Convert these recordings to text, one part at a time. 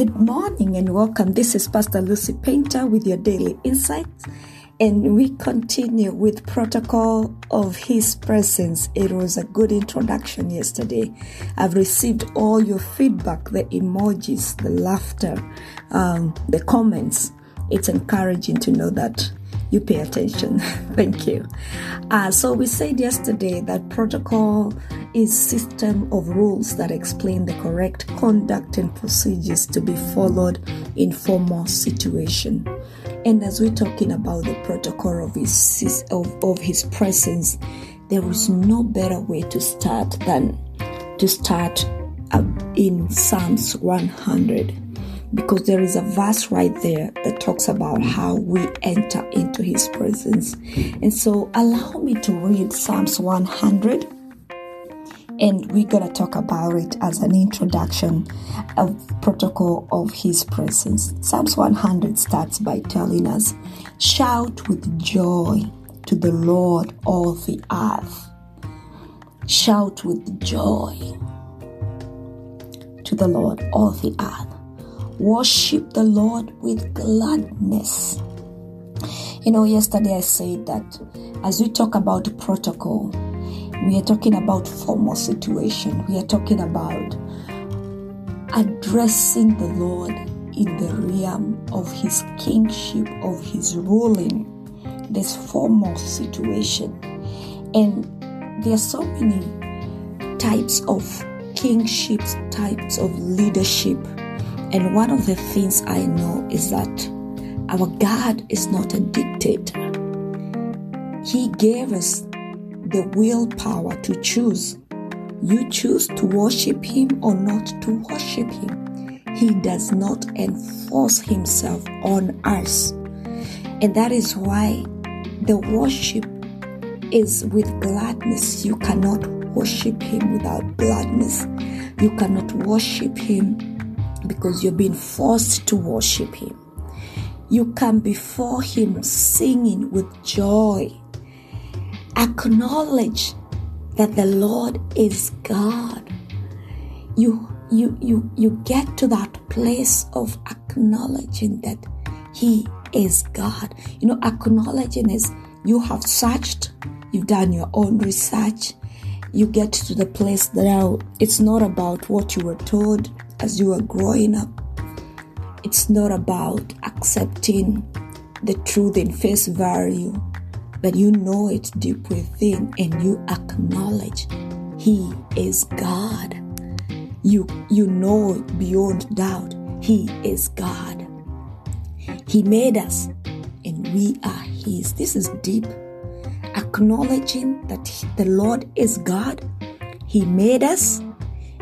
Good morning and welcome. This is Pastor Lucy Painter with your daily insights. And we continue with protocol of his presence. It was a good introduction yesterday. I've received all your feedback, the emojis, the laughter, um, the comments. It's encouraging to know that you pay attention. Thank you. Uh, so we said yesterday that protocol is system of rules that explain the correct conduct and procedures to be followed in formal situation. And as we're talking about the protocol of his of, of his presence, there is no better way to start than to start uh, in Psalms 100 because there is a verse right there that talks about how we enter into his presence. And so allow me to read Psalms 100 and we're going to talk about it as an introduction of protocol of his presence. Psalms 100 starts by telling us, shout with joy to the Lord all the earth. Shout with joy to the Lord all the earth Worship the Lord with gladness. You know, yesterday I said that as we talk about protocol, we are talking about formal situation. We are talking about addressing the Lord in the realm of his kingship, of his ruling, this formal situation. And there are so many types of kingships, types of leadership and one of the things I know is that our God is not a dictator. He gave us the willpower to choose. You choose to worship Him or not to worship Him. He does not enforce Himself on us. And that is why the worship is with gladness. You cannot worship Him without gladness. You cannot worship Him because you're being forced to worship Him. You come before Him singing with joy. Acknowledge that the Lord is God. You, you, you, you get to that place of acknowledging that He is God. You know, acknowledging is you have searched, you've done your own research, you get to the place that it's not about what you were told, as you are growing up. It's not about accepting the truth in face value, but you know it deep within and you acknowledge He is God. You, you know beyond doubt He is God. He made us and we are His. This is deep. Acknowledging that the Lord is God, He made us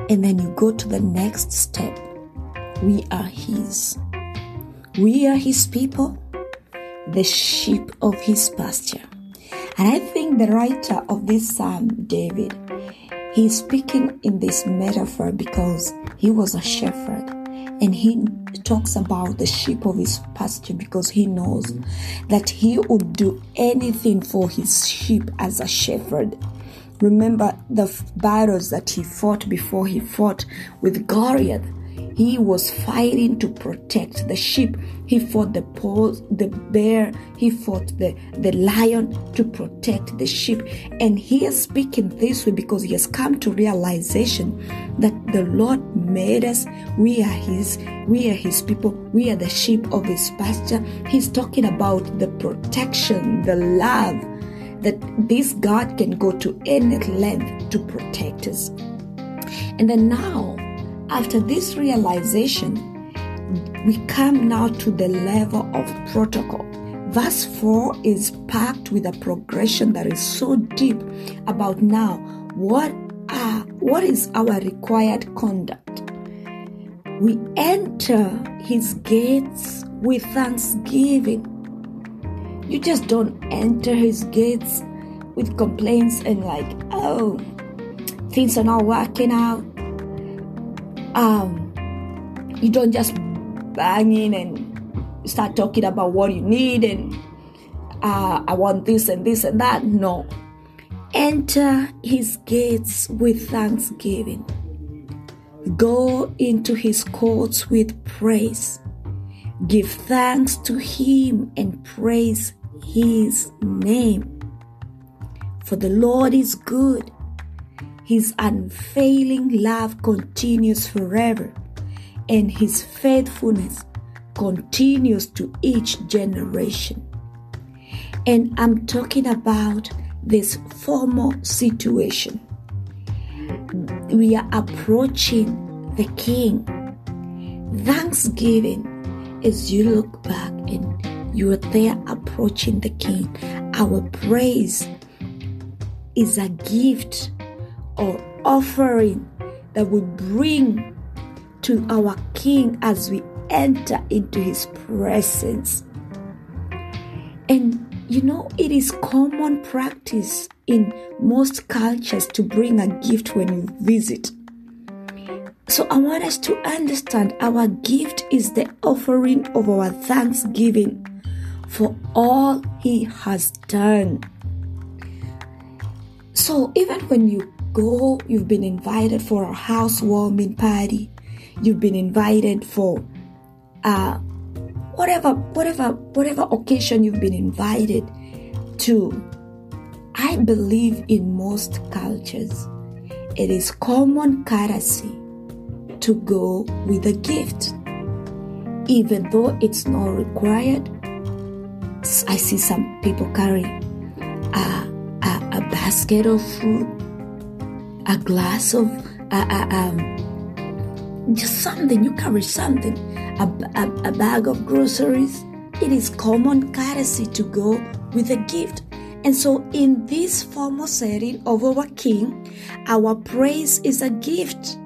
and then you go to the next step. We are His. We are His people, the sheep of His pasture. And I think the writer of this psalm, David, he's speaking in this metaphor because he was a shepherd and he talks about the sheep of his pasture because he knows that he would do anything for his sheep as a shepherd. Remember the battles that he fought before he fought with Goliath. He was fighting to protect the sheep. He fought the pole, the bear. He fought the, the lion to protect the sheep. And he is speaking this way because he has come to realization that the Lord made us. We are his, we are his people. We are the sheep of his pasture. He's talking about the protection, the love, that this God can go to any length to protect us. And then now, after this realization, we come now to the level of protocol. Verse 4 is packed with a progression that is so deep about now what are what is our required conduct. We enter his gates with thanksgiving you just don't enter his gates with complaints and like, oh, things are not working out. Um, you don't just bang in and start talking about what you need and uh, I want this and this and that. No. Enter his gates with thanksgiving. Go into his courts with praise. Give thanks to him and praise his name. For the Lord is good. His unfailing love continues forever, and his faithfulness continues to each generation. And I'm talking about this formal situation. We are approaching the King. Thanksgiving, as you look back and you are there approaching the King, our praise is a gift or offering that we bring to our King as we enter into his presence. And you know, it is common practice in most cultures to bring a gift when you visit. So I want us to understand our gift is the offering of our thanksgiving for all he has done. So even when you go, you've been invited for a housewarming party, you've been invited for uh, whatever, whatever, whatever occasion you've been invited to. I believe in most cultures, it is common courtesy to go with a gift, even though it's not required. I see some people carry a, a, a basket of fruit, a glass of uh, uh, um, just something. You carry something a, a, a bag of groceries, it is common courtesy to go with a gift. And so, in this formal setting of our King, our praise is a gift.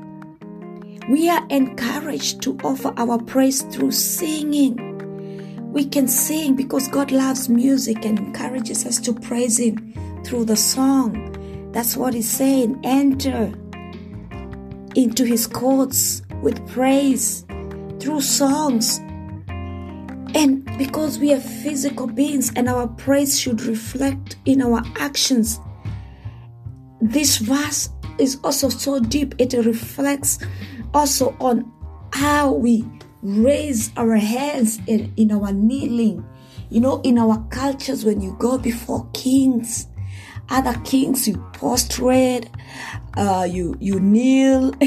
We are encouraged to offer our praise through singing. We can sing because God loves music and encourages us to praise Him through the song. That's what He's saying. Enter into His courts with praise through songs. And because we are physical beings and our praise should reflect in our actions, this verse is also so deep, it reflects also on how we raise our hands in, in our kneeling. You know, in our cultures, when you go before kings, other kings, you prostrate, uh, you you kneel.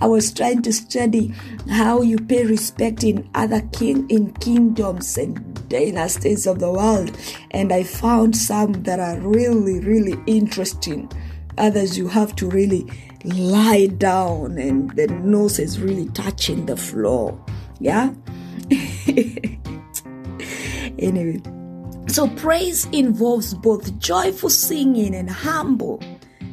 I was trying to study how you pay respect in other king in kingdoms and dynasties of the world, and I found some that are really, really interesting. Others you have to really lie down and the nose is really touching the floor. Yeah? anyway, so praise involves both joyful singing and humble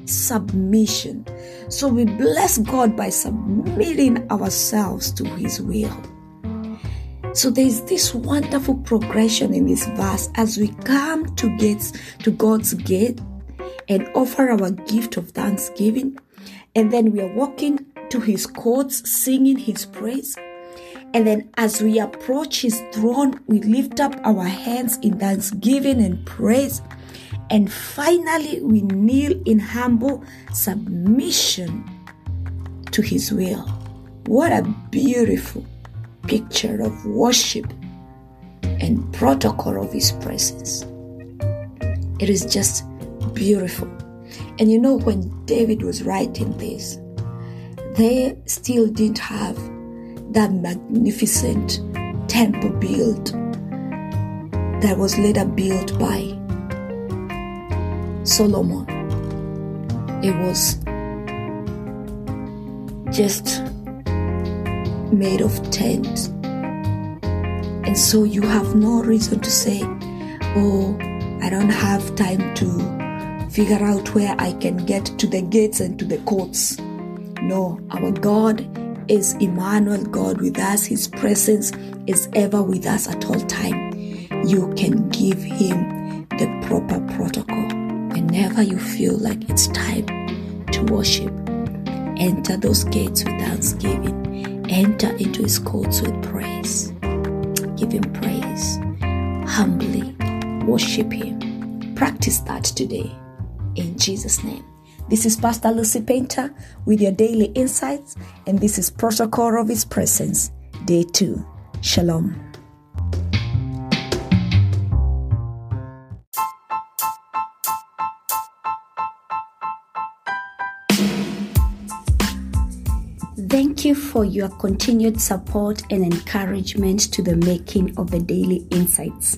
submission. So we bless God by submitting ourselves to His will. So there's this wonderful progression in this verse as we come to gates to God's gate and offer our gift of thanksgiving, and then we are walking to His courts singing His praise. And then, as we approach His throne, we lift up our hands in thanksgiving and praise. And finally, we kneel in humble submission to His will. What a beautiful picture of worship and protocol of His presence. It is just beautiful. And you know, when David was writing this, they still didn't have that magnificent temple built that was later built by Solomon. It was just made of tent. And so you have no reason to say, Oh, I don't have time to figure out where I can get to the gates and to the courts. No, our God is Emmanuel, God with us. His presence is ever with us at all time. You can give him the proper protocol whenever you feel like it's time to worship. Enter those gates with thanksgiving. Enter into his courts with praise. Give him praise. Humbly worship him. Practice that today. In Jesus' name. This is Pastor Lucy Painter with your daily insights, and this is Protocol of His Presence, Day 2. Shalom. Thank you for your continued support and encouragement to the making of the Daily Insights